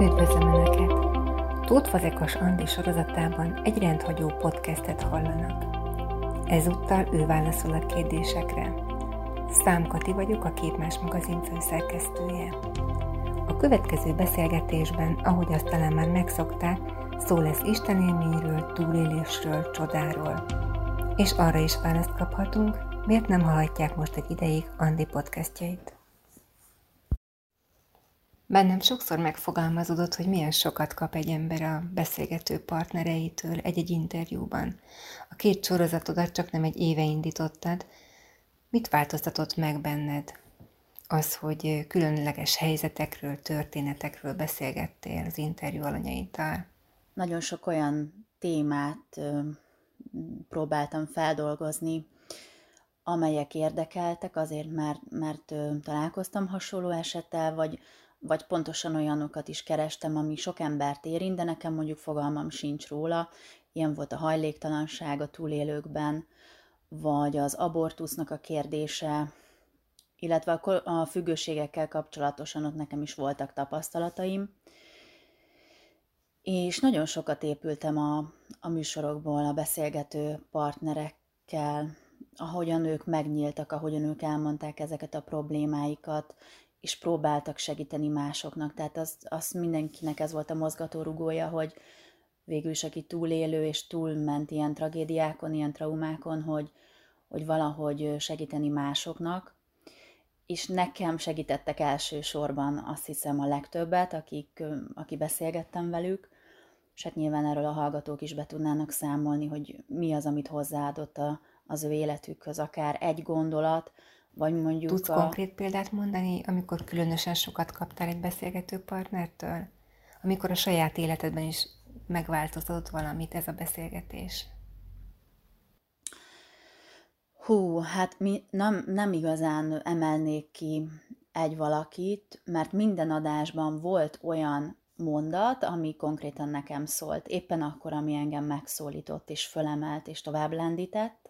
Üdvözlöm Önöket! Tóth Andi sorozatában egy rendhagyó podcastet hallanak. Ezúttal ő válaszol a kérdésekre. Szám Kati vagyok, a Képmás magazin főszerkesztője. A következő beszélgetésben, ahogy azt talán már megszokták, szó lesz Istenélményről, túlélésről, csodáról. És arra is választ kaphatunk, miért nem hallhatják most egy ideig Andi podcastjait. Bennem sokszor megfogalmazódott, hogy milyen sokat kap egy ember a beszélgető partnereitől egy-egy interjúban. A két sorozatodat csak nem egy éve indítottad. Mit változtatott meg benned? Az, hogy különleges helyzetekről, történetekről beszélgettél az interjú alanyaiddal. Nagyon sok olyan témát ö, próbáltam feldolgozni, amelyek érdekeltek, azért mert, mert ö, találkoztam hasonló esettel, vagy vagy pontosan olyanokat is kerestem, ami sok embert érint, de nekem mondjuk fogalmam sincs róla. Ilyen volt a hajléktalanság a túlélőkben, vagy az abortusznak a kérdése, illetve a függőségekkel kapcsolatosan ott nekem is voltak tapasztalataim. És nagyon sokat épültem a, a műsorokból a beszélgető partnerekkel, ahogyan ők megnyíltak, ahogyan ők elmondták ezeket a problémáikat, és próbáltak segíteni másoknak. Tehát az, az mindenkinek ez volt a mozgatórugója, hogy végül is aki túlélő és túlment ilyen tragédiákon, ilyen traumákon, hogy, hogy valahogy segíteni másoknak. És nekem segítettek elsősorban azt hiszem a legtöbbet, akik, aki beszélgettem velük, és hát nyilván erről a hallgatók is be tudnának számolni, hogy mi az, amit hozzáadott a, az ő életükhöz, akár egy gondolat, vagy mondjuk Tudsz a... konkrét példát mondani, amikor különösen sokat kaptál egy beszélgető partnertől? Amikor a saját életedben is megváltozott valamit ez a beszélgetés? Hú, hát mi nem, nem igazán emelnék ki egy valakit, mert minden adásban volt olyan mondat, ami konkrétan nekem szólt, éppen akkor, ami engem megszólított és fölemelt és tovább lendített,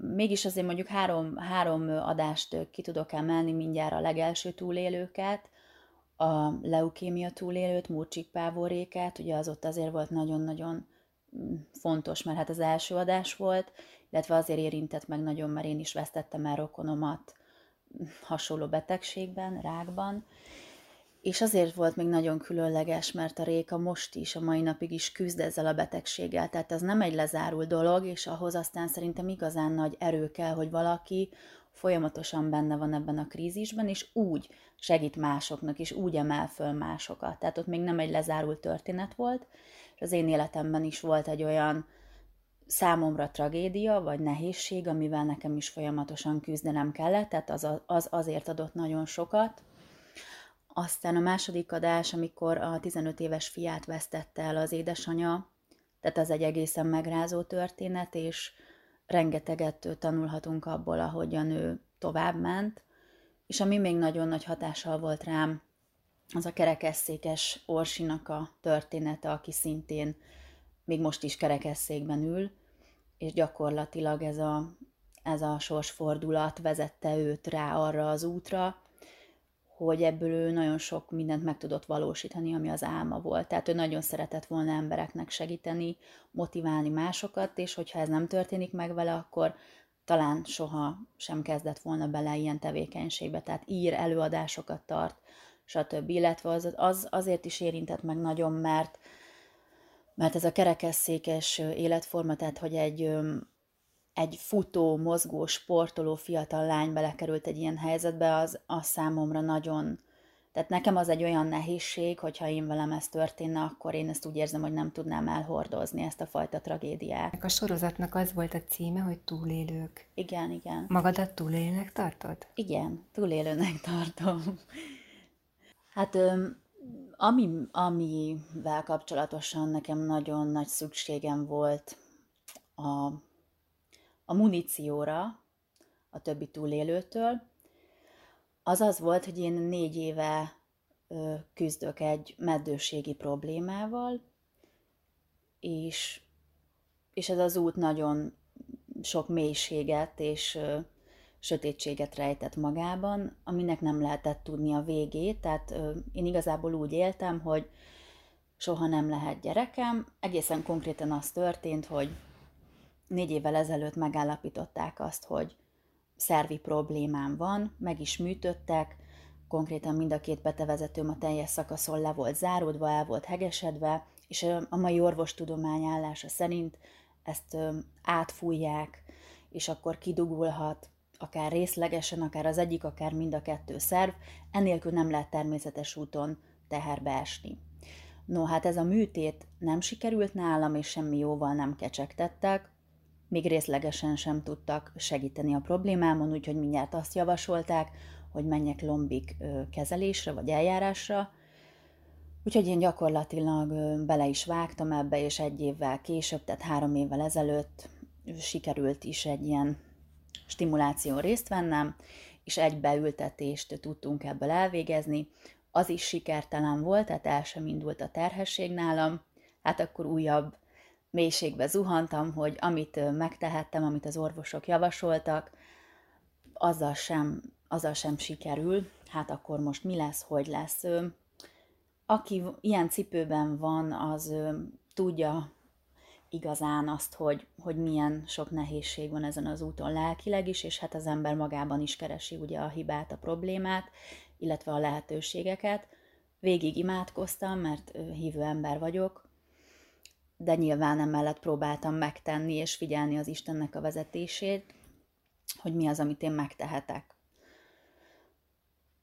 Mégis azért mondjuk három, három adást ki tudok emelni mindjárt a legelső túlélőket, a leukémia túlélőt, Murcsik Pávoréket, ugye az ott azért volt nagyon-nagyon mm, fontos, mert hát az első adás volt, illetve azért érintett meg nagyon, mert én is vesztettem el rokonomat mm, hasonló betegségben, rákban, és azért volt még nagyon különleges, mert a Réka most is, a mai napig is küzd ezzel a betegséggel, tehát ez nem egy lezárult dolog, és ahhoz aztán szerintem igazán nagy erő kell, hogy valaki folyamatosan benne van ebben a krízisben, és úgy segít másoknak, és úgy emel föl másokat. Tehát ott még nem egy lezárult történet volt, és az én életemben is volt egy olyan számomra tragédia, vagy nehézség, amivel nekem is folyamatosan küzdenem kellett, tehát az, az azért adott nagyon sokat, aztán a második adás, amikor a 15 éves fiát vesztette el az édesanyja, tehát az egy egészen megrázó történet, és rengeteget tanulhatunk abból, ahogyan ő továbbment, és ami még nagyon nagy hatással volt rám, az a kerekesszékes Orsinak a története, aki szintén még most is kerekesszékben ül, és gyakorlatilag ez a, ez a sorsfordulat vezette őt rá arra az útra, hogy ebből ő nagyon sok mindent meg tudott valósítani, ami az álma volt. Tehát ő nagyon szeretett volna embereknek segíteni, motiválni másokat, és hogyha ez nem történik meg vele, akkor talán soha sem kezdett volna bele ilyen tevékenységbe. Tehát ír, előadásokat tart, stb. Illetve az, az azért is érintett meg nagyon, mert mert ez a kerekesszékes életforma, tehát hogy egy egy futó, mozgó, sportoló fiatal lány belekerült egy ilyen helyzetbe, az, az számomra nagyon, tehát nekem az egy olyan nehézség, hogyha én velem ez történne, akkor én ezt úgy érzem, hogy nem tudnám elhordozni ezt a fajta tragédiát. A sorozatnak az volt a címe, hogy túlélők. Igen, igen. Magadat túlélőnek tartod? Igen, túlélőnek tartom. Hát ami, amivel kapcsolatosan nekem nagyon nagy szükségem volt a a munícióra a többi túlélőtől, az az volt, hogy én négy éve küzdök egy meddőségi problémával, és, és ez az út nagyon sok mélységet és sötétséget rejtett magában, aminek nem lehetett tudni a végét, tehát én igazából úgy éltem, hogy soha nem lehet gyerekem. Egészen konkrétan az történt, hogy négy évvel ezelőtt megállapították azt, hogy szervi problémám van, meg is műtöttek, konkrétan mind a két betevezetőm a teljes szakaszon le volt záródva, el volt hegesedve, és a mai orvostudomány állása szerint ezt átfújják, és akkor kidugulhat, akár részlegesen, akár az egyik, akár mind a kettő szerv, enélkül nem lehet természetes úton teherbe esni. No, hát ez a műtét nem sikerült nálam, és semmi jóval nem kecsegtettek, még részlegesen sem tudtak segíteni a problémámon, úgyhogy mindjárt azt javasolták, hogy menjek lombik kezelésre vagy eljárásra. Úgyhogy én gyakorlatilag bele is vágtam ebbe, és egy évvel később, tehát három évvel ezelőtt sikerült is egy ilyen stimuláción részt vennem, és egy beültetést tudtunk ebből elvégezni. Az is sikertelen volt, tehát el sem indult a terhesség nálam. Hát akkor újabb mélységbe zuhantam, hogy amit megtehettem, amit az orvosok javasoltak, azzal sem, azzal sem sikerül. Hát akkor most mi lesz, hogy lesz? Aki ilyen cipőben van, az tudja igazán azt, hogy, hogy milyen sok nehézség van ezen az úton lelkileg is, és hát az ember magában is keresi ugye a hibát, a problémát, illetve a lehetőségeket. Végig imádkoztam, mert hívő ember vagyok, de nyilván emellett próbáltam megtenni és figyelni az Istennek a vezetését, hogy mi az, amit én megtehetek.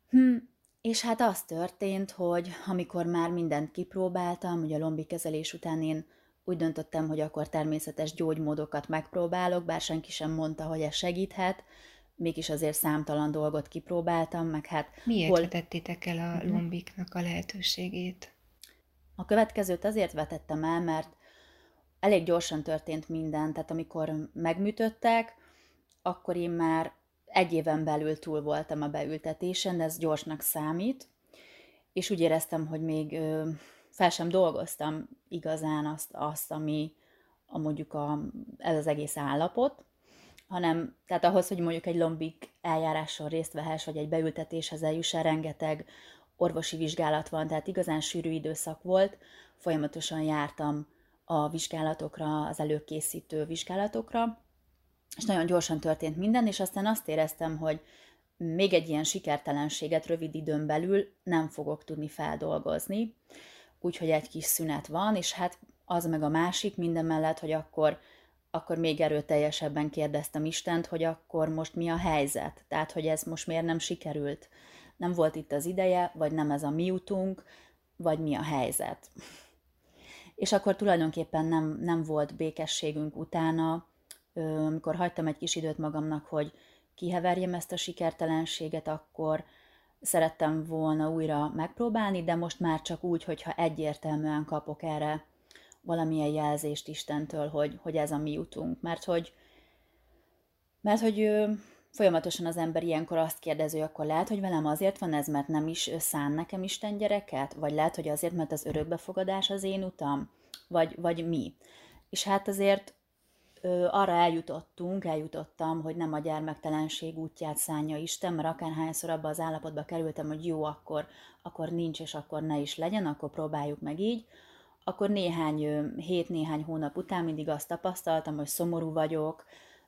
Hm, és hát az történt, hogy amikor már mindent kipróbáltam, hogy a lombi kezelés után én úgy döntöttem, hogy akkor természetes gyógymódokat megpróbálok, bár senki sem mondta, hogy ez segíthet, mégis azért számtalan dolgot kipróbáltam, meg hát... Miért hol... vetettétek el a mhm. lombiknak a lehetőségét? A következőt azért vetettem el, mert elég gyorsan történt minden, tehát amikor megműtöttek, akkor én már egy éven belül túl voltam a beültetésen, de ez gyorsnak számít, és úgy éreztem, hogy még fel sem dolgoztam igazán azt, azt ami a mondjuk a, ez az egész állapot, hanem tehát ahhoz, hogy mondjuk egy lombik eljáráson részt vehess, vagy egy beültetéshez eljuss el, rengeteg orvosi vizsgálat van, tehát igazán sűrű időszak volt, folyamatosan jártam a vizsgálatokra, az előkészítő vizsgálatokra, és nagyon gyorsan történt minden, és aztán azt éreztem, hogy még egy ilyen sikertelenséget rövid időn belül nem fogok tudni feldolgozni, úgyhogy egy kis szünet van, és hát az meg a másik minden mellett, hogy akkor, akkor még erőteljesebben kérdeztem Istent, hogy akkor most mi a helyzet, tehát hogy ez most miért nem sikerült, nem volt itt az ideje, vagy nem ez a mi utunk, vagy mi a helyzet. És akkor tulajdonképpen nem, nem volt békességünk utána, amikor hagytam egy kis időt magamnak, hogy kiheverjem ezt a sikertelenséget, akkor szerettem volna újra megpróbálni, de most már csak úgy, hogyha egyértelműen kapok erre valamilyen jelzést Istentől, hogy, hogy ez a mi utunk. Mert hogy, mert hogy folyamatosan az ember ilyenkor azt kérdezi, hogy akkor lehet, hogy velem azért van ez, mert nem is szán nekem Isten gyereket? Vagy lehet, hogy azért, mert az örökbefogadás az én utam? Vagy, vagy mi? És hát azért ö, arra eljutottunk, eljutottam, hogy nem a gyermektelenség útját szánja Isten, mert akárhányszor abba az állapotba kerültem, hogy jó, akkor, akkor nincs, és akkor ne is legyen, akkor próbáljuk meg így, akkor néhány hét, néhány hónap után mindig azt tapasztaltam, hogy szomorú vagyok,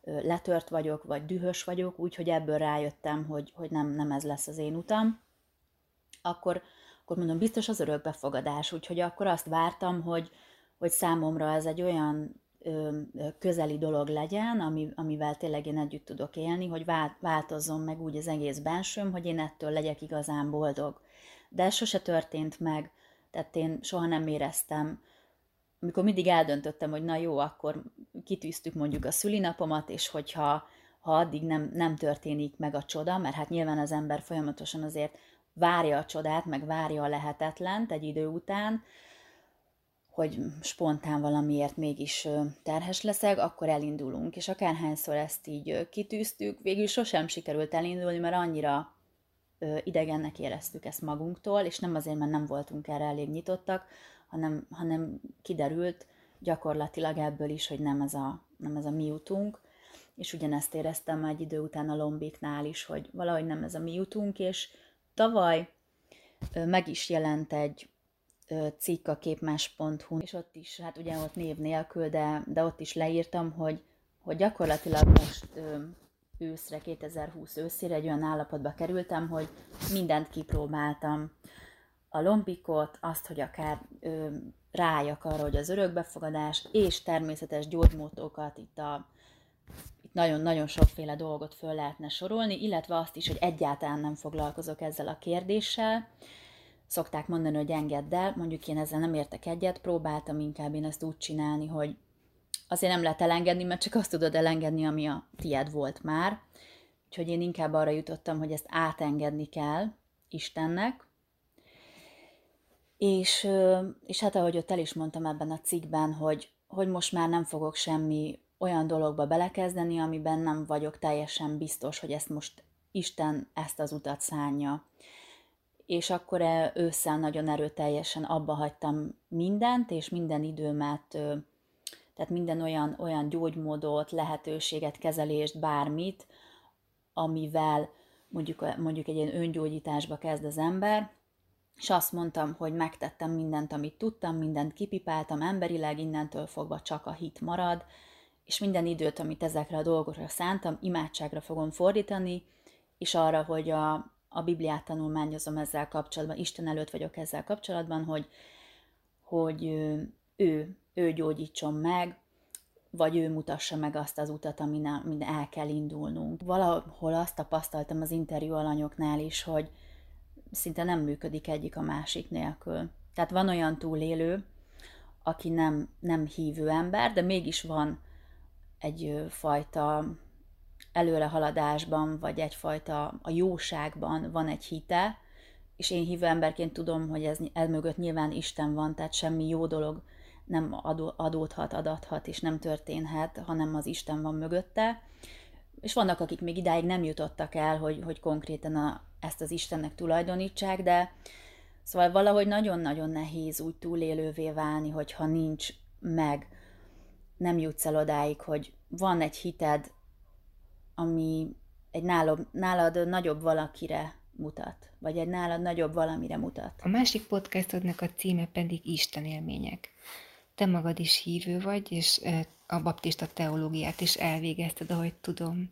letört vagyok, vagy dühös vagyok, úgyhogy ebből rájöttem, hogy, hogy nem, nem ez lesz az én utam, akkor, akkor mondom, biztos az örökbefogadás, úgyhogy akkor azt vártam, hogy, hogy számomra ez egy olyan ö, közeli dolog legyen, ami, amivel tényleg én együtt tudok élni, hogy változzon meg úgy az egész bensőm, hogy én ettől legyek igazán boldog. De ez sose történt meg, tehát én soha nem éreztem, amikor mindig eldöntöttem, hogy na jó, akkor kitűztük mondjuk a szülinapomat, és hogyha ha addig nem, nem történik meg a csoda, mert hát nyilván az ember folyamatosan azért várja a csodát, meg várja a lehetetlent egy idő után, hogy spontán valamiért mégis terhes leszek, akkor elindulunk. És akárhányszor ezt így kitűztük, végül sosem sikerült elindulni, mert annyira idegennek éreztük ezt magunktól, és nem azért, mert nem voltunk erre elég nyitottak, hanem, hanem kiderült gyakorlatilag ebből is, hogy nem ez a, nem ez a mi utunk. és ugyanezt éreztem egy idő után a lombiknál is, hogy valahogy nem ez a mi jutunk, és tavaly meg is jelent egy cikk a képmás.hu, és ott is, hát ugye ott név nélkül, de, de ott is leírtam, hogy, hogy gyakorlatilag most őszre, 2020 őszére egy olyan állapotba kerültem, hogy mindent kipróbáltam. A lombikot, azt, hogy akár ö, rájak arra, hogy az örökbefogadás, és természetes gyógymódókat itt a itt nagyon-nagyon sokféle dolgot föl lehetne sorolni, illetve azt is, hogy egyáltalán nem foglalkozok ezzel a kérdéssel. Szokták mondani, hogy engedd el, mondjuk én ezzel nem értek egyet, próbáltam inkább én ezt úgy csinálni, hogy azért nem lehet elengedni, mert csak azt tudod elengedni, ami a tied volt már. Úgyhogy én inkább arra jutottam, hogy ezt átengedni kell Istennek. És, és hát ahogy ott el is mondtam ebben a cikkben, hogy, hogy most már nem fogok semmi olyan dologba belekezdeni, amiben nem vagyok teljesen biztos, hogy ezt most Isten ezt az utat szánja. És akkor ősszel nagyon erőteljesen abba hagytam mindent, és minden időmet tehát minden olyan, olyan gyógymódot, lehetőséget, kezelést, bármit, amivel mondjuk, mondjuk egy ilyen öngyógyításba kezd az ember, és azt mondtam, hogy megtettem mindent, amit tudtam, mindent kipipáltam emberileg, innentől fogva csak a hit marad, és minden időt, amit ezekre a dolgokra szántam, imádságra fogom fordítani, és arra, hogy a, a Bibliát tanulmányozom ezzel kapcsolatban, Isten előtt vagyok ezzel kapcsolatban, hogy, hogy ő, ő gyógyítson meg, vagy ő mutassa meg azt az utat, amin, el kell indulnunk. Valahol azt tapasztaltam az interjú alanyoknál is, hogy szinte nem működik egyik a másik nélkül. Tehát van olyan túlélő, aki nem, nem hívő ember, de mégis van egy fajta előrehaladásban, vagy egyfajta a jóságban van egy hite, és én hívő emberként tudom, hogy ez, ez mögött nyilván Isten van, tehát semmi jó dolog nem adódhat, adathat, és nem történhet, hanem az Isten van mögötte. És vannak, akik még idáig nem jutottak el, hogy, hogy konkrétan a, ezt az Istennek tulajdonítsák, de szóval valahogy nagyon-nagyon nehéz úgy túlélővé válni, hogyha nincs meg, nem jutsz el odáig, hogy van egy hited, ami egy nálad, nálad nagyobb valakire mutat, vagy egy nálad nagyobb valamire mutat. A másik podcastodnak a címe pedig Isten élmények te magad is hívő vagy, és a baptista teológiát is elvégezted, ahogy tudom.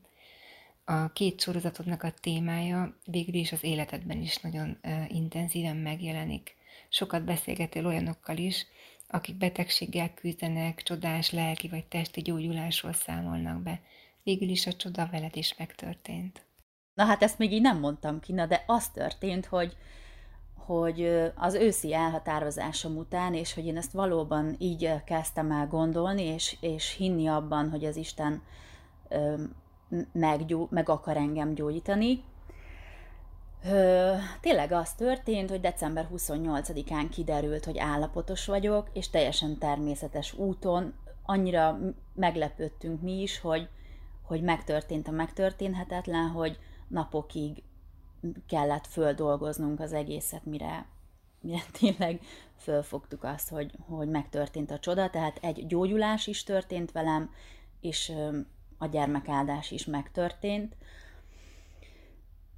A két sorozatodnak a témája végül is az életedben is nagyon intenzíven megjelenik. Sokat beszélgetél olyanokkal is, akik betegséggel küzdenek, csodás lelki vagy testi gyógyulásról számolnak be. Végül is a csoda veled is megtörtént. Na hát ezt még így nem mondtam ki, na de az történt, hogy hogy az őszi elhatározásom után, és hogy én ezt valóban így kezdtem el gondolni, és, és hinni abban, hogy az Isten meggyó, meg akar engem gyógyítani. Tényleg az történt, hogy december 28-án kiderült, hogy állapotos vagyok, és teljesen természetes úton annyira meglepődtünk mi is, hogy, hogy megtörtént a megtörténhetetlen, hogy napokig kellett földolgoznunk az egészet, mire, mire tényleg fölfogtuk azt, hogy, hogy megtörtént a csoda, tehát egy gyógyulás is történt velem, és a gyermekáldás is megtörtént.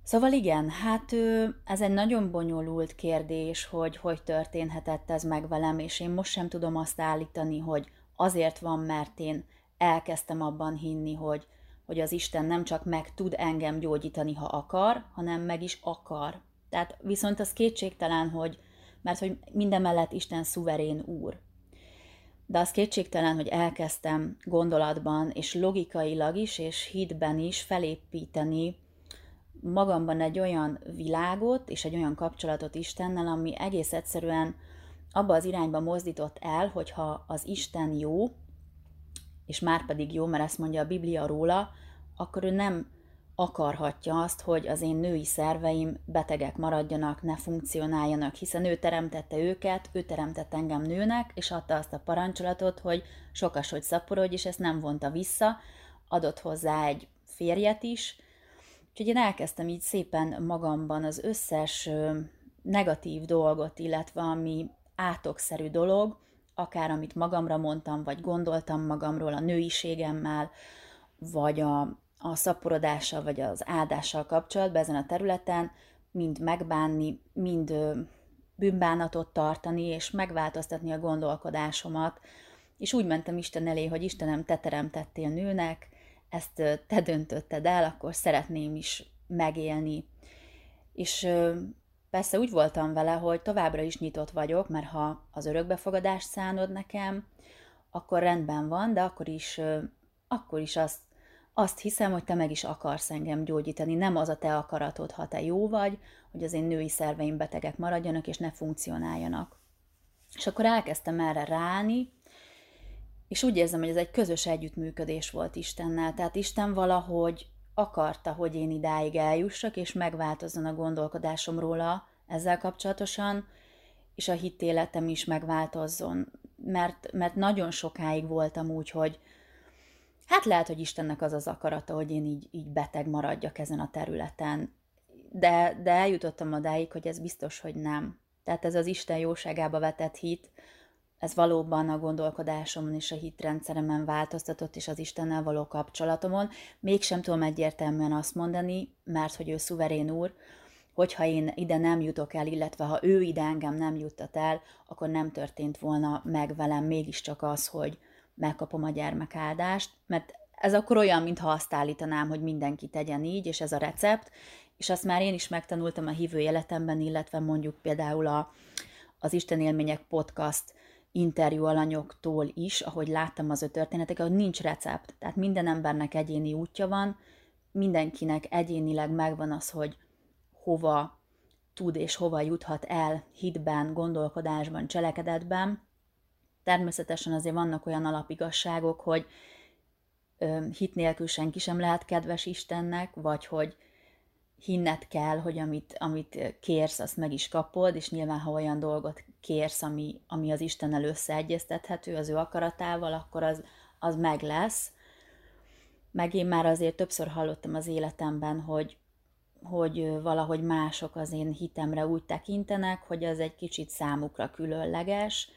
Szóval igen, hát ez egy nagyon bonyolult kérdés, hogy hogy történhetett ez meg velem, és én most sem tudom azt állítani, hogy azért van, mert én elkezdtem abban hinni, hogy hogy az Isten nem csak meg tud engem gyógyítani, ha akar, hanem meg is akar. Tehát viszont az kétségtelen, hogy mert hogy minden mellett Isten szuverén úr. De az kétségtelen, hogy elkezdtem gondolatban, és logikailag is, és hitben is felépíteni magamban egy olyan világot, és egy olyan kapcsolatot Istennel, ami egész egyszerűen abba az irányba mozdított el, hogyha az Isten jó, és már pedig jó, mert ezt mondja a Biblia róla, akkor ő nem akarhatja azt, hogy az én női szerveim betegek maradjanak, ne funkcionáljanak, hiszen ő teremtette őket, ő teremtett engem nőnek, és adta azt a parancsolatot, hogy sokas, hogy szaporodj, és ezt nem vonta vissza, adott hozzá egy férjet is, úgyhogy én elkezdtem így szépen magamban az összes negatív dolgot, illetve ami átokszerű dolog, akár amit magamra mondtam, vagy gondoltam magamról, a nőiségemmel, vagy a, a szaporodással, vagy az áldással kapcsolatban ezen a területen, mind megbánni, mind bűnbánatot tartani, és megváltoztatni a gondolkodásomat, és úgy mentem Isten elé, hogy Istenem, te teremtettél nőnek, ezt te döntötted el, akkor szeretném is megélni. És persze úgy voltam vele, hogy továbbra is nyitott vagyok, mert ha az örökbefogadást szánod nekem, akkor rendben van, de akkor is, akkor is azt, azt hiszem, hogy te meg is akarsz engem gyógyítani. Nem az a te akaratod, ha te jó vagy, hogy az én női szerveim betegek maradjanak, és ne funkcionáljanak. És akkor elkezdtem erre ráni, és úgy érzem, hogy ez egy közös együttműködés volt Istennel. Tehát Isten valahogy akarta, hogy én idáig eljussak, és megváltozzon a gondolkodásom róla ezzel kapcsolatosan, és a hitéletem is megváltozzon. Mert, mert nagyon sokáig voltam úgy, hogy hát lehet, hogy Istennek az az akarata, hogy én így, így beteg maradjak ezen a területen. De, de eljutottam odáig, hogy ez biztos, hogy nem. Tehát ez az Isten jóságába vetett hit, ez valóban a gondolkodásomon és a hitrendszeremen változtatott, és az Istennel való kapcsolatomon. Mégsem tudom egyértelműen azt mondani, mert hogy ő szuverén úr, hogyha én ide nem jutok el, illetve ha ő ide engem nem juttat el, akkor nem történt volna meg velem mégiscsak az, hogy megkapom a gyermekáldást, mert ez akkor olyan, mintha azt állítanám, hogy mindenki tegyen így, és ez a recept, és azt már én is megtanultam a hívő életemben, illetve mondjuk például a, az Isten élmények podcast interjú alanyoktól is, ahogy láttam az ő történeteket, hogy nincs recept. Tehát minden embernek egyéni útja van, mindenkinek egyénileg megvan az, hogy hova tud és hova juthat el hitben, gondolkodásban, cselekedetben. Természetesen azért vannak olyan alapigasságok, hogy hit nélkül senki sem lehet kedves Istennek, vagy hogy hinned kell, hogy amit, amit kérsz, azt meg is kapod, és nyilván, ha olyan dolgot kérsz, ami, ami az Istennel összeegyeztethető az ő akaratával, akkor az, az meg lesz. Meg én már azért többször hallottam az életemben, hogy, hogy valahogy mások az én hitemre úgy tekintenek, hogy az egy kicsit számukra különleges.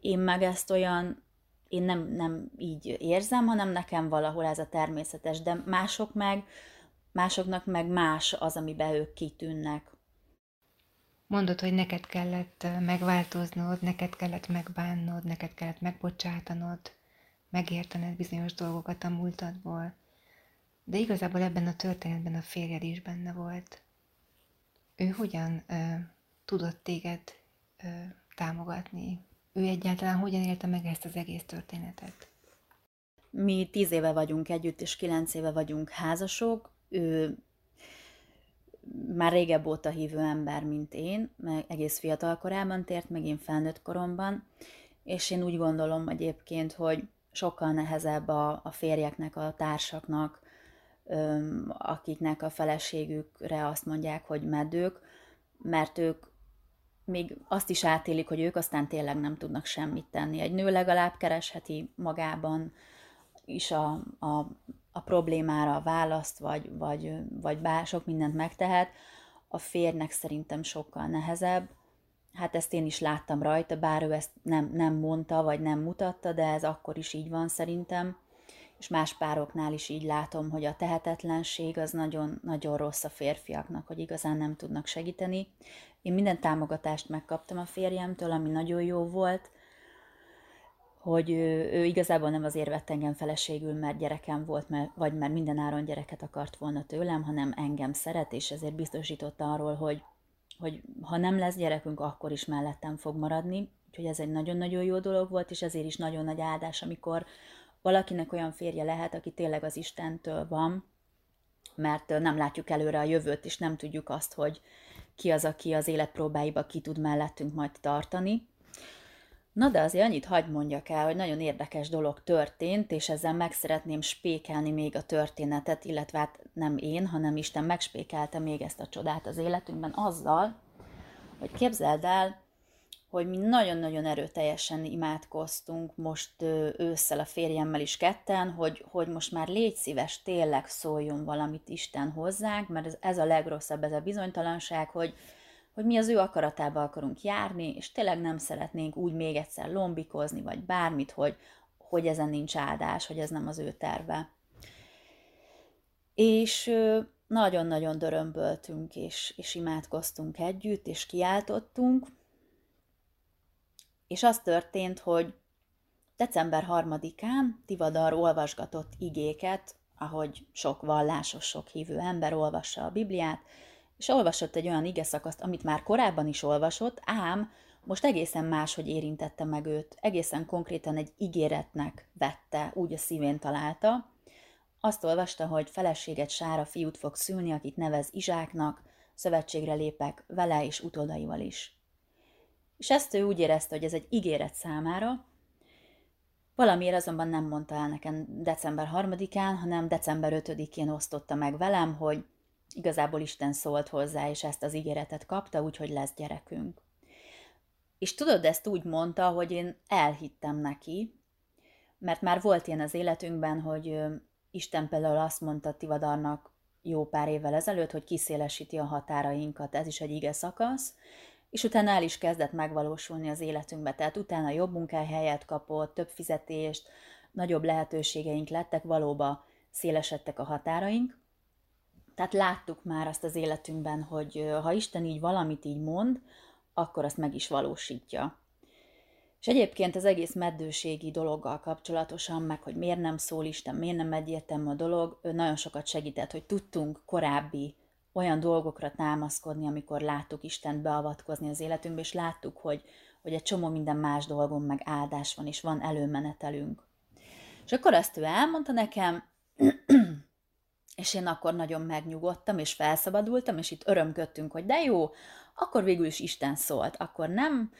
Én meg ezt olyan, én nem, nem így érzem, hanem nekem valahol ez a természetes, de mások meg, másoknak meg más az, amiben ők kitűnnek. Mondod, hogy neked kellett megváltoznod, neked kellett megbánnod, neked kellett megbocsátanod, megértened bizonyos dolgokat a múltadból. De igazából ebben a történetben a férjed is benne volt. Ő hogyan ö, tudott téged ö, támogatni? Ő egyáltalán hogyan élte meg ezt az egész történetet? Mi tíz éve vagyunk együtt, és kilenc éve vagyunk házasok. Ő már régebb óta hívő ember, mint én, meg egész fiatal korában tért, meg én felnőtt koromban, és én úgy gondolom egyébként, hogy sokkal nehezebb a, a férjeknek, a társaknak, öm, akiknek a feleségükre azt mondják, hogy medők, mert ők még azt is átélik, hogy ők aztán tényleg nem tudnak semmit tenni. Egy nő legalább keresheti magában is a, a a problémára a választ, vagy, vagy, vagy bár sok mindent megtehet, a férnek szerintem sokkal nehezebb. Hát ezt én is láttam rajta, bár ő ezt nem, nem mondta, vagy nem mutatta, de ez akkor is így van szerintem. És más pároknál is így látom, hogy a tehetetlenség az nagyon, nagyon rossz a férfiaknak, hogy igazán nem tudnak segíteni. Én minden támogatást megkaptam a férjemtől, ami nagyon jó volt, hogy ő, ő igazából nem azért vett engem feleségül, mert gyerekem volt, mert, vagy mert minden áron gyereket akart volna tőlem, hanem engem szeret, és ezért biztosította arról, hogy, hogy ha nem lesz gyerekünk, akkor is mellettem fog maradni. Úgyhogy ez egy nagyon-nagyon jó dolog volt, és ezért is nagyon nagy áldás, amikor valakinek olyan férje lehet, aki tényleg az Istentől van, mert nem látjuk előre a jövőt, és nem tudjuk azt, hogy ki az, aki az életpróbáiba ki tud mellettünk majd tartani, Na de azért annyit hagyd mondjak el, hogy nagyon érdekes dolog történt, és ezzel meg szeretném spékelni még a történetet, illetve hát nem én, hanem Isten megspékelte még ezt a csodát az életünkben azzal, hogy képzeld el, hogy mi nagyon-nagyon erőteljesen imádkoztunk most ősszel a férjemmel is ketten, hogy, hogy most már légy szíves, tényleg szóljon valamit Isten hozzánk, mert ez, ez a legrosszabb, ez a bizonytalanság, hogy, hogy mi az ő akaratába akarunk járni, és tényleg nem szeretnénk úgy még egyszer lombikozni, vagy bármit, hogy, hogy ezen nincs áldás, hogy ez nem az ő terve. És nagyon-nagyon dörömböltünk, és, és imádkoztunk együtt, és kiáltottunk, és az történt, hogy december harmadikán Tivadar olvasgatott igéket, ahogy sok vallásos, sok hívő ember olvassa a Bibliát, és olvasott egy olyan ige szakaszt, amit már korábban is olvasott, ám most egészen máshogy érintette meg őt, egészen konkrétan egy ígéretnek vette, úgy a szívén találta. Azt olvasta, hogy feleséget Sára fiút fog szülni, akit nevez Izsáknak, szövetségre lépek vele és utódaival is. És ezt ő úgy érezte, hogy ez egy ígéret számára, Valamiért azonban nem mondta el nekem december 3-án, hanem december 5-én osztotta meg velem, hogy igazából Isten szólt hozzá, és ezt az ígéretet kapta, úgyhogy lesz gyerekünk. És tudod, ezt úgy mondta, hogy én elhittem neki, mert már volt ilyen az életünkben, hogy Isten például azt mondta Tivadarnak jó pár évvel ezelőtt, hogy kiszélesíti a határainkat, ez is egy ige szakasz, és utána el is kezdett megvalósulni az életünkbe. Tehát utána jobb munkáhelyet kapott, több fizetést, nagyobb lehetőségeink lettek, valóban szélesedtek a határaink. Tehát láttuk már azt az életünkben, hogy ha Isten így valamit így mond, akkor azt meg is valósítja. És egyébként az egész meddőségi dologgal kapcsolatosan, meg hogy miért nem szól Isten, miért nem egyértelmű a dolog, nagyon sokat segített, hogy tudtunk korábbi olyan dolgokra támaszkodni, amikor láttuk Isten beavatkozni az életünkbe, és láttuk, hogy, hogy egy csomó minden más dolgon meg áldás van, és van előmenetelünk. És akkor ezt ő elmondta nekem, és én akkor nagyon megnyugodtam, és felszabadultam, és itt örömködtünk, hogy de jó, akkor végül is Isten szólt, akkor nem,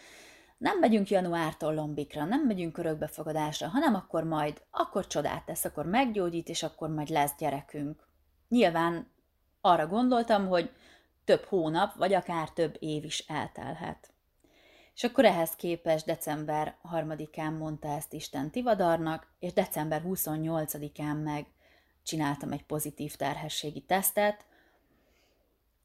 nem megyünk januártól lombikra, nem megyünk örökbefogadásra, hanem akkor majd, akkor csodát tesz, akkor meggyógyít, és akkor majd lesz gyerekünk. Nyilván arra gondoltam, hogy több hónap, vagy akár több év is eltelhet. És akkor ehhez képest december 3-án mondta ezt Isten Tivadarnak, és december 28-án meg csináltam egy pozitív terhességi tesztet,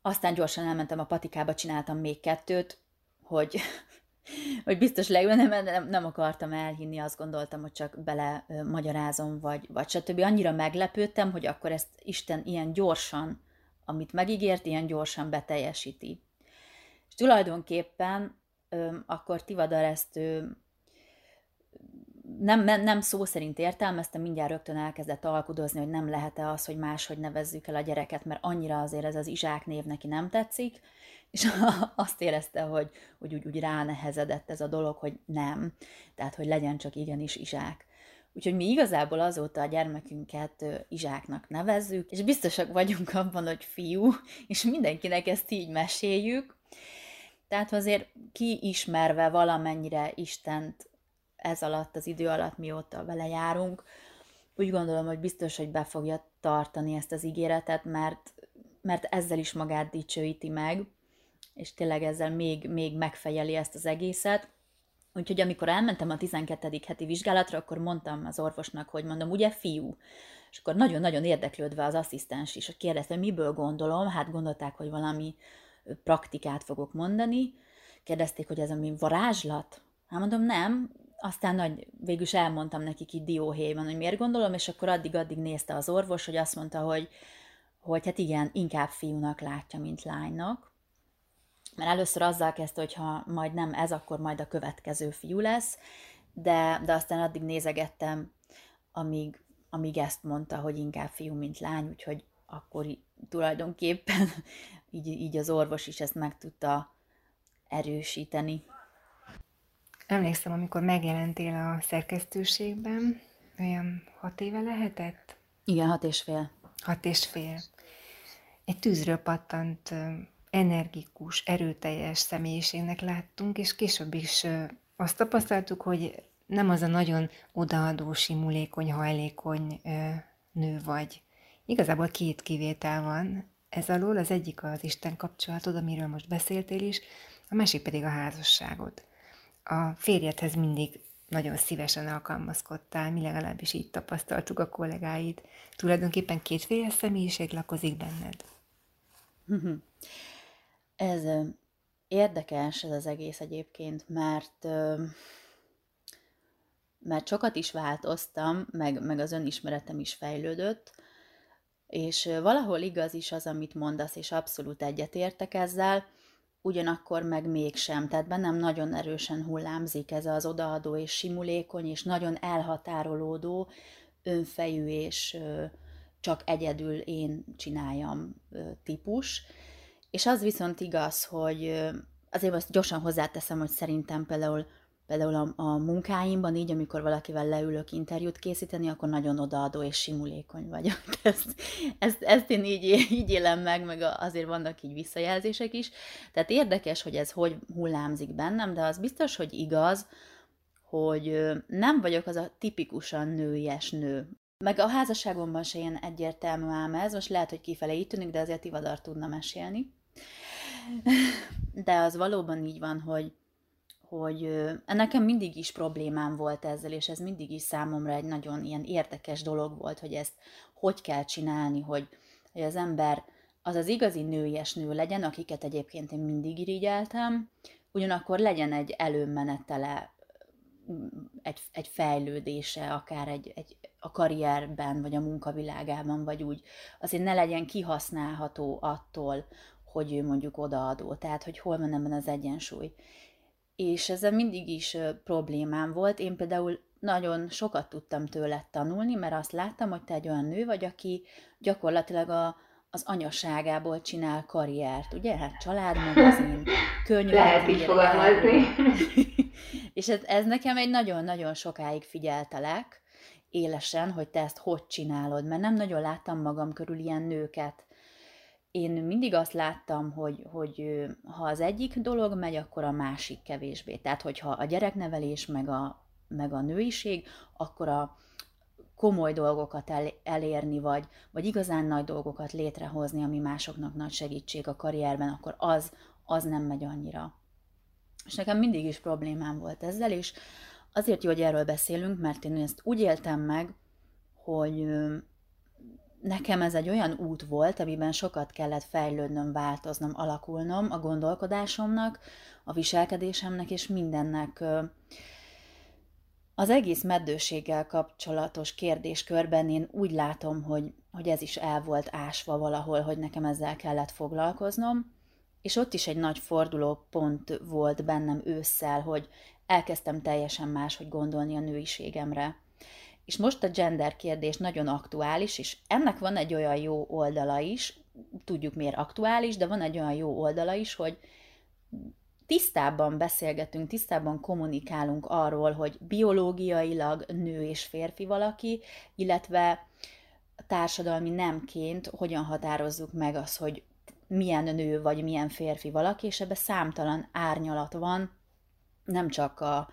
aztán gyorsan elmentem a patikába, csináltam még kettőt, hogy, hogy biztos legjobb, nem, nem, nem akartam elhinni, azt gondoltam, hogy csak bele magyarázom, vagy, vagy stb. Annyira meglepődtem, hogy akkor ezt Isten ilyen gyorsan amit megígért, ilyen gyorsan beteljesíti. És tulajdonképpen akkor Tivadar ezt ö, nem, nem szó szerint értelmezte, mindjárt rögtön elkezdett alkudozni, hogy nem lehet-e az, hogy máshogy nevezzük el a gyereket, mert annyira azért ez az Izsák név neki nem tetszik, és azt érezte, hogy, hogy úgy, úgy ránehezedett ez a dolog, hogy nem, tehát hogy legyen csak igenis Izsák. Úgyhogy mi igazából azóta a gyermekünket Izsáknak nevezzük, és biztosak vagyunk abban, hogy fiú, és mindenkinek ezt így meséljük. Tehát azért ki ismerve valamennyire Istent ez alatt, az idő alatt, mióta vele járunk, úgy gondolom, hogy biztos, hogy be fogja tartani ezt az ígéretet, mert, mert ezzel is magát dicsőíti meg, és tényleg ezzel még, még megfejeli ezt az egészet. Úgyhogy amikor elmentem a 12. heti vizsgálatra, akkor mondtam az orvosnak, hogy mondom, ugye fiú? És akkor nagyon-nagyon érdeklődve az asszisztens is, kérdezte, hogy miből gondolom, hát gondolták, hogy valami praktikát fogok mondani. Kérdezték, hogy ez a mi varázslat? Hát mondom, nem. Aztán nagy, végül is elmondtam nekik itt dióhéjban, hogy miért gondolom, és akkor addig-addig nézte az orvos, hogy azt mondta, hogy, hogy hát igen, inkább fiúnak látja, mint lánynak mert először azzal kezdte, hogy ha majd nem ez, akkor majd a következő fiú lesz, de, de aztán addig nézegettem, amíg, amíg ezt mondta, hogy inkább fiú, mint lány, úgyhogy akkor tulajdonképpen így, így az orvos is ezt meg tudta erősíteni. Emlékszem, amikor megjelentél a szerkesztőségben, olyan hat éve lehetett? Igen, hat és fél. Hat és fél. Egy tűzről pattant energikus, erőteljes személyiségnek láttunk, és később is azt tapasztaltuk, hogy nem az a nagyon odaadó, simulékony, hajlékony nő vagy. Igazából két kivétel van ez alól, az egyik az Isten kapcsolatod, amiről most beszéltél is, a másik pedig a házasságod. A férjedhez mindig nagyon szívesen alkalmazkodtál, mi legalábbis így tapasztaltuk a kollégáid. Tulajdonképpen kétféle személyiség lakozik benned. Ez érdekes ez az egész egyébként, mert mert sokat is változtam, meg, meg az önismeretem is fejlődött. És valahol igaz is az, amit mondasz, és abszolút egyetértek ezzel, ugyanakkor meg mégsem. Tehát bennem nagyon erősen hullámzik ez az odaadó és simulékony, és nagyon elhatárolódó, önfejű és csak egyedül én csináljam típus. És az viszont igaz, hogy azért azt gyorsan hozzáteszem, hogy szerintem például például a, a munkáimban, így amikor valakivel leülök interjút készíteni, akkor nagyon odaadó és simulékony vagyok. Ezt, ezt, ezt én így, így élem meg, meg azért vannak így visszajelzések is. Tehát érdekes, hogy ez hogy hullámzik bennem, de az biztos, hogy igaz, hogy nem vagyok az a tipikusan nőies nő. Meg a házasságomban se ilyen egyértelmű ám ez, most lehet, hogy kifele így tűnik, de azért Ivadar tudna mesélni. De az valóban így van, hogy, hogy nekem mindig is problémám volt ezzel, és ez mindig is számomra egy nagyon ilyen érdekes dolog volt, hogy ezt hogy kell csinálni, hogy, hogy az ember az az igazi nőies nő legyen, akiket egyébként én mindig irigyeltem, ugyanakkor legyen egy előmenetele, egy, egy fejlődése, akár egy, egy, a karrierben, vagy a munkavilágában, vagy úgy, azért ne legyen kihasználható attól, hogy ő mondjuk odaadó, tehát hogy hol van ebben az egyensúly és ezzel mindig is problémám volt. Én például nagyon sokat tudtam tőle tanulni, mert azt láttam, hogy te egy olyan nő vagy, aki gyakorlatilag a, az anyaságából csinál karriert, ugye? Hát családmagazin, könyvet. Lehet így fogalmazni. és ez, ez nekem egy nagyon-nagyon sokáig figyeltelek, élesen, hogy te ezt hogy csinálod, mert nem nagyon láttam magam körül ilyen nőket, én mindig azt láttam, hogy, hogy ha az egyik dolog megy, akkor a másik kevésbé. Tehát, hogyha a gyereknevelés meg a, meg a nőiség, akkor a komoly dolgokat el, elérni, vagy, vagy igazán nagy dolgokat létrehozni, ami másoknak nagy segítség a karrierben, akkor az, az nem megy annyira. És nekem mindig is problémám volt ezzel, és azért jó, hogy erről beszélünk, mert én ezt úgy éltem meg, hogy nekem ez egy olyan út volt, amiben sokat kellett fejlődnöm, változnom, alakulnom a gondolkodásomnak, a viselkedésemnek és mindennek. Az egész meddőséggel kapcsolatos kérdéskörben én úgy látom, hogy, hogy ez is el volt ásva valahol, hogy nekem ezzel kellett foglalkoznom, és ott is egy nagy forduló pont volt bennem ősszel, hogy elkezdtem teljesen máshogy gondolni a nőiségemre. És most a gender kérdés nagyon aktuális, és ennek van egy olyan jó oldala is, tudjuk miért aktuális, de van egy olyan jó oldala is, hogy tisztában beszélgetünk, tisztában kommunikálunk arról, hogy biológiailag nő és férfi valaki, illetve társadalmi nemként hogyan határozzuk meg az, hogy milyen nő vagy milyen férfi valaki, és ebbe számtalan árnyalat van, nem csak a,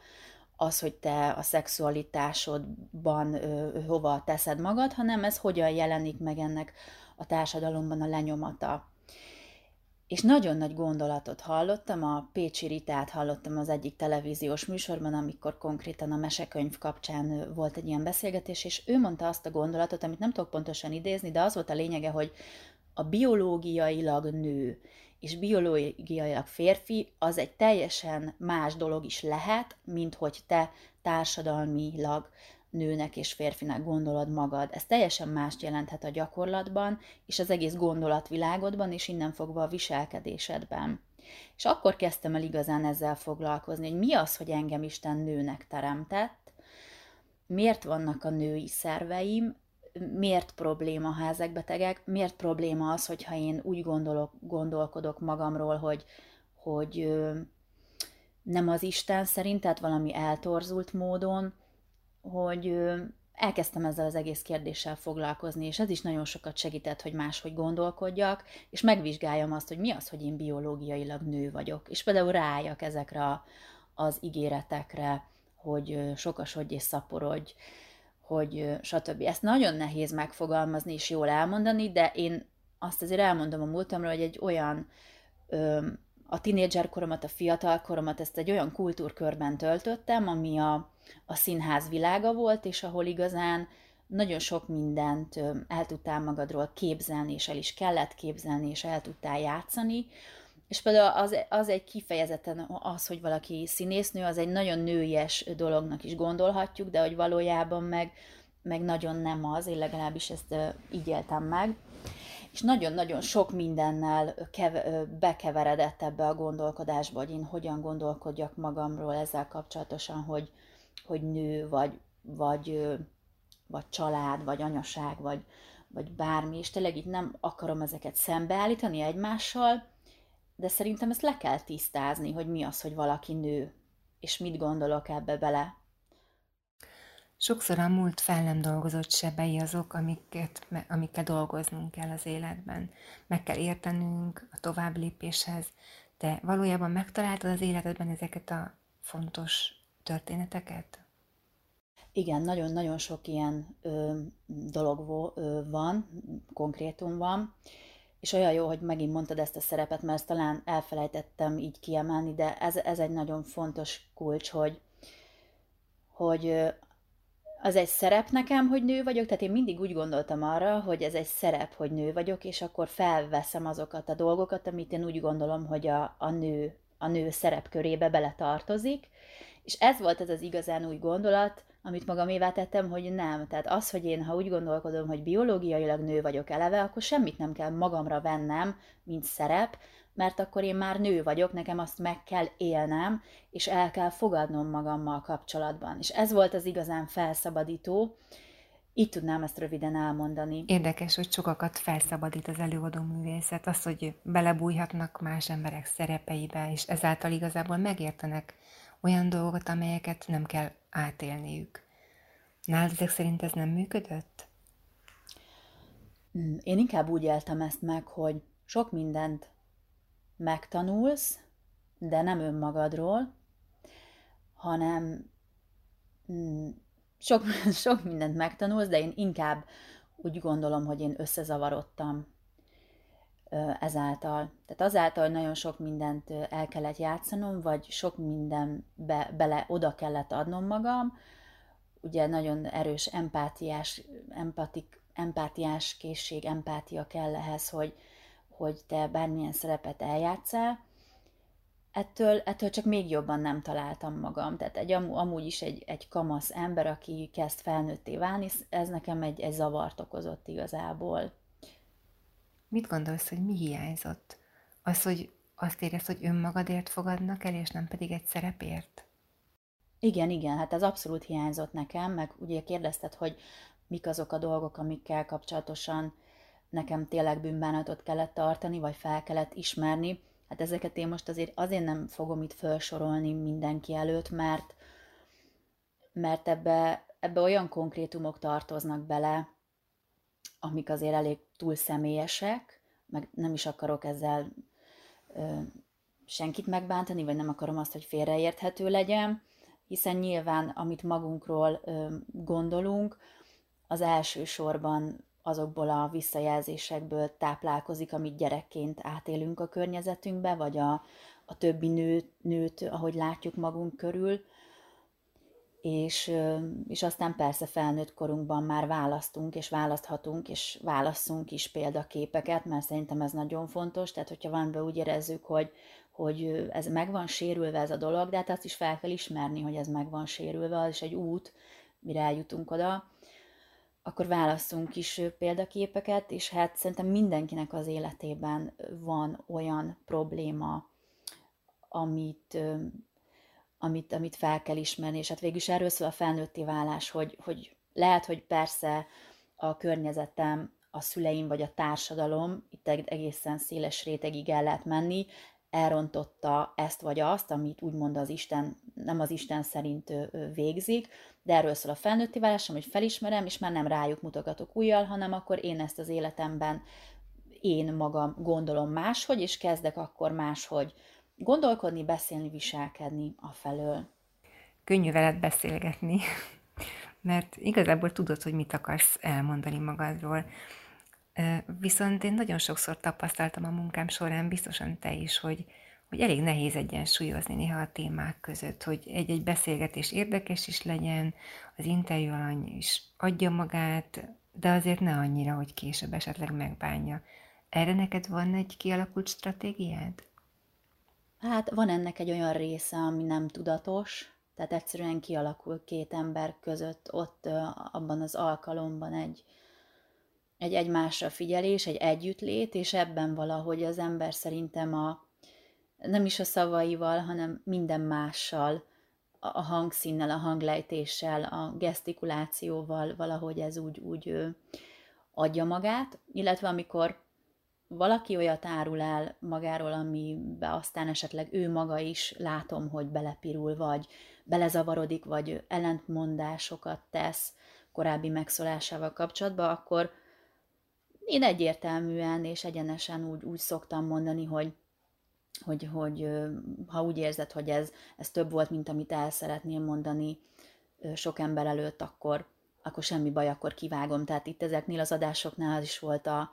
az, hogy te a szexualitásodban ö, hova teszed magad, hanem ez hogyan jelenik meg ennek a társadalomban a lenyomata. És nagyon nagy gondolatot hallottam, a Pécsi Ritát hallottam az egyik televíziós műsorban, amikor konkrétan a mesekönyv kapcsán volt egy ilyen beszélgetés, és ő mondta azt a gondolatot, amit nem tudok pontosan idézni, de az volt a lényege, hogy a biológiailag nő és biológiailag férfi, az egy teljesen más dolog is lehet, mint hogy te társadalmilag nőnek és férfinak gondolod magad. Ez teljesen mást jelenthet a gyakorlatban, és az egész gondolatvilágodban, és innen fogva a viselkedésedben. És akkor kezdtem el igazán ezzel foglalkozni, hogy mi az, hogy engem Isten nőnek teremtett, miért vannak a női szerveim, miért probléma, ha ezek betegek, miért probléma az, hogyha én úgy gondolok, gondolkodok magamról, hogy, hogy nem az Isten szerint, tehát valami eltorzult módon, hogy elkezdtem ezzel az egész kérdéssel foglalkozni, és ez is nagyon sokat segített, hogy máshogy gondolkodjak, és megvizsgáljam azt, hogy mi az, hogy én biológiailag nő vagyok, és például rájak ezekre az ígéretekre, hogy sokasodj és szaporodj, hogy stb. Ezt nagyon nehéz megfogalmazni és jól elmondani, de én azt azért elmondom a múltamról, hogy egy olyan a tinédzser koromat, a fiatal koromat, ezt egy olyan kultúrkörben töltöttem, ami a, a színház világa volt, és ahol igazán nagyon sok mindent el tudtál magadról képzelni, és el is kellett képzelni, és el tudtál játszani, és például az, az egy kifejezetten az, hogy valaki színésznő, az egy nagyon nőies dolognak is gondolhatjuk, de hogy valójában meg meg nagyon nem az, én legalábbis ezt így éltem meg, és nagyon-nagyon sok mindennel keve, bekeveredett ebbe a gondolkodásba, hogy én hogyan gondolkodjak magamról ezzel kapcsolatosan, hogy, hogy nő, vagy, vagy, vagy család, vagy anyaság, vagy, vagy bármi, és tényleg itt nem akarom ezeket szembeállítani egymással, de szerintem ezt le kell tisztázni, hogy mi az, hogy valaki nő, és mit gondolok ebbe bele. Sokszor a múlt fel nem dolgozott sebei azok, amiket, amikkel dolgoznunk kell az életben. Meg kell értenünk a tovább lépéshez, de valójában megtaláltad az életedben ezeket a fontos történeteket? Igen, nagyon-nagyon sok ilyen ö, dolog ö, van, konkrétum van, és olyan jó, hogy megint mondtad ezt a szerepet, mert ezt talán elfelejtettem így kiemelni, de ez, ez egy nagyon fontos kulcs, hogy, hogy az egy szerep nekem, hogy nő vagyok, tehát én mindig úgy gondoltam arra, hogy ez egy szerep, hogy nő vagyok, és akkor felveszem azokat a dolgokat, amit én úgy gondolom, hogy a, a nő a nő szerepkörébe bele tartozik, és ez volt ez az igazán új gondolat, amit magamévá tettem, hogy nem. Tehát az, hogy én, ha úgy gondolkodom, hogy biológiailag nő vagyok eleve, akkor semmit nem kell magamra vennem, mint szerep, mert akkor én már nő vagyok, nekem azt meg kell élnem, és el kell fogadnom magammal kapcsolatban. És ez volt az igazán felszabadító, így tudnám ezt röviden elmondani. Érdekes, hogy sokakat felszabadít az előadó művészet, az, hogy belebújhatnak más emberek szerepeibe, és ezáltal igazából megértenek olyan dolgokat, amelyeket nem kell átélniük. Nálad ezek szerint ez nem működött? Hmm, én inkább úgy éltem ezt meg, hogy sok mindent megtanulsz, de nem önmagadról, hanem hmm, sok, sok mindent megtanulsz, de én inkább úgy gondolom, hogy én összezavarodtam ezáltal. Tehát azáltal, nagyon sok mindent el kellett játszanom, vagy sok mindenbe bele oda kellett adnom magam, ugye nagyon erős empátiás, empatik, empátiás készség, empátia kell ehhez, hogy, hogy te bármilyen szerepet eljátszál, ettől, ettől csak még jobban nem találtam magam. Tehát egy, amúgy is egy, egy kamasz ember, aki kezd felnőtté válni, ez nekem egy, egy zavart okozott igazából. Mit gondolsz, hogy mi hiányzott? Az, hogy azt érez, hogy önmagadért fogadnak el, és nem pedig egy szerepért? Igen, igen, hát ez abszolút hiányzott nekem, meg ugye kérdezted, hogy mik azok a dolgok, amikkel kapcsolatosan nekem tényleg bűnbánatot kellett tartani, vagy fel kellett ismerni, Hát ezeket én most azért azért nem fogom itt felsorolni mindenki előtt, mert, mert ebbe, ebbe olyan konkrétumok tartoznak bele, amik azért elég túl személyesek, meg nem is akarok ezzel ö, senkit megbántani, vagy nem akarom azt, hogy félreérthető legyen, hiszen nyilván, amit magunkról ö, gondolunk, az elsősorban azokból a visszajelzésekből táplálkozik, amit gyerekként átélünk a környezetünkbe, vagy a, a többi nőt, nőt, ahogy látjuk magunk körül, és, és aztán persze felnőtt korunkban már választunk, és választhatunk, és válasszunk is példaképeket, mert szerintem ez nagyon fontos, tehát hogyha van be úgy érezzük, hogy, hogy ez meg van sérülve ez a dolog, de hát azt is fel kell ismerni, hogy ez meg van sérülve, az is egy út, mire eljutunk oda, akkor válasszunk is példaképeket, és hát szerintem mindenkinek az életében van olyan probléma, amit, amit, amit fel kell ismerni, és hát végül is erről szól a felnőtti válás, hogy, hogy lehet, hogy persze a környezetem, a szüleim vagy a társadalom, itt egészen széles rétegig el lehet menni, elrontotta ezt vagy azt, amit úgymond az Isten, nem az Isten szerint végzik, de erről szól a felnőtti válásom, hogy felismerem, és már nem rájuk mutogatok újjal, hanem akkor én ezt az életemben én magam gondolom máshogy, és kezdek akkor máshogy gondolkodni, beszélni, viselkedni a felől. Könnyű veled beszélgetni, mert igazából tudod, hogy mit akarsz elmondani magadról. Viszont én nagyon sokszor tapasztaltam a munkám során, biztosan te is, hogy, hogy elég nehéz egyensúlyozni néha a témák között, hogy egy-egy beszélgetés érdekes is legyen, az interjú alany is adja magát, de azért ne annyira, hogy később esetleg megbánja. Erre neked van egy kialakult stratégiád? Hát van ennek egy olyan része, ami nem tudatos, Tehát egyszerűen kialakul két ember között ott abban az alkalomban egy, egy egymásra figyelés, egy együttlét, és ebben valahogy az ember szerintem a, nem is a szavaival, hanem minden mással, a hangszínnel, a hanglejtéssel, a gesztikulációval valahogy ez úgy, úgy adja magát, illetve amikor valaki olyat árul el magáról, amibe aztán esetleg ő maga is látom, hogy belepirul, vagy belezavarodik, vagy ellentmondásokat tesz korábbi megszólásával kapcsolatban, akkor én egyértelműen és egyenesen úgy, úgy szoktam mondani, hogy, hogy, hogy ha úgy érzed, hogy ez, ez több volt, mint amit el szeretnél mondani sok ember előtt, akkor, akkor semmi baj, akkor kivágom. Tehát itt ezeknél az adásoknál az is volt a,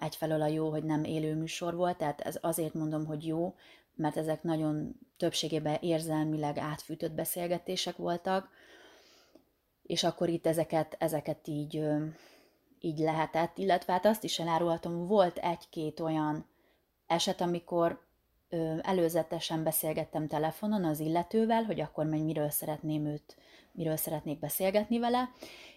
egyfelől a jó, hogy nem élő műsor volt, tehát ez azért mondom, hogy jó, mert ezek nagyon többségében érzelmileg átfűtött beszélgetések voltak, és akkor itt ezeket, ezeket így, így lehetett, illetve hát azt is elárulhatom, volt egy-két olyan eset, amikor előzetesen beszélgettem telefonon az illetővel, hogy akkor meg miről szeretném őt, miről szeretnék beszélgetni vele,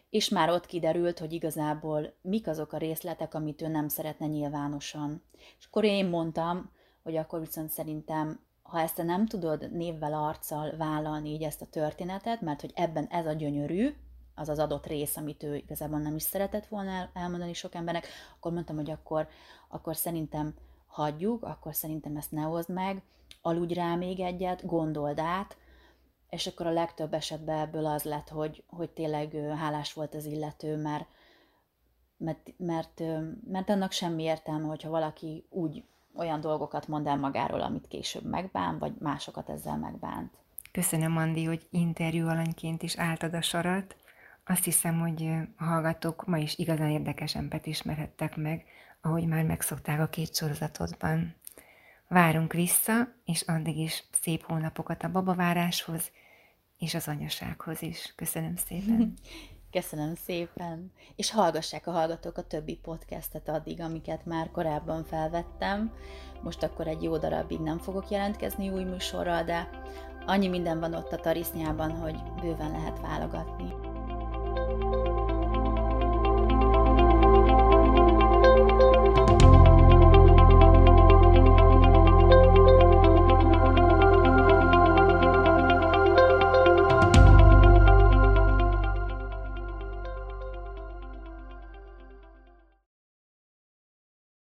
és már ott kiderült, hogy igazából mik azok a részletek, amit ő nem szeretne nyilvánosan. És akkor én mondtam, hogy akkor viszont szerintem, ha ezt te nem tudod névvel, arccal vállalni így ezt a történetet, mert hogy ebben ez a gyönyörű, az az adott rész, amit ő igazából nem is szeretett volna elmondani sok embernek, akkor mondtam, hogy akkor, akkor szerintem hagyjuk, akkor szerintem ezt ne hozd meg, aludj rá még egyet, gondold át, és akkor a legtöbb esetben ebből az lett, hogy, hogy tényleg hálás volt az illető, mert, mert, mert, mert annak semmi értelme, hogyha valaki úgy olyan dolgokat mond el magáról, amit később megbán, vagy másokat ezzel megbánt. Köszönöm, Andi, hogy interjú alanyként is álltad a sarat. Azt hiszem, hogy a hallgatók ma is igazán érdekes empet ismerhettek meg, ahogy már megszokták a két sorozatodban. Várunk vissza, és addig is szép hónapokat a babaváráshoz, és az anyasághoz is. Köszönöm szépen! Köszönöm szépen! És hallgassák a hallgatók a többi podcastet addig, amiket már korábban felvettem. Most akkor egy jó darabig nem fogok jelentkezni új műsorral, de annyi minden van ott a tarisznyában, hogy bőven lehet válogatni.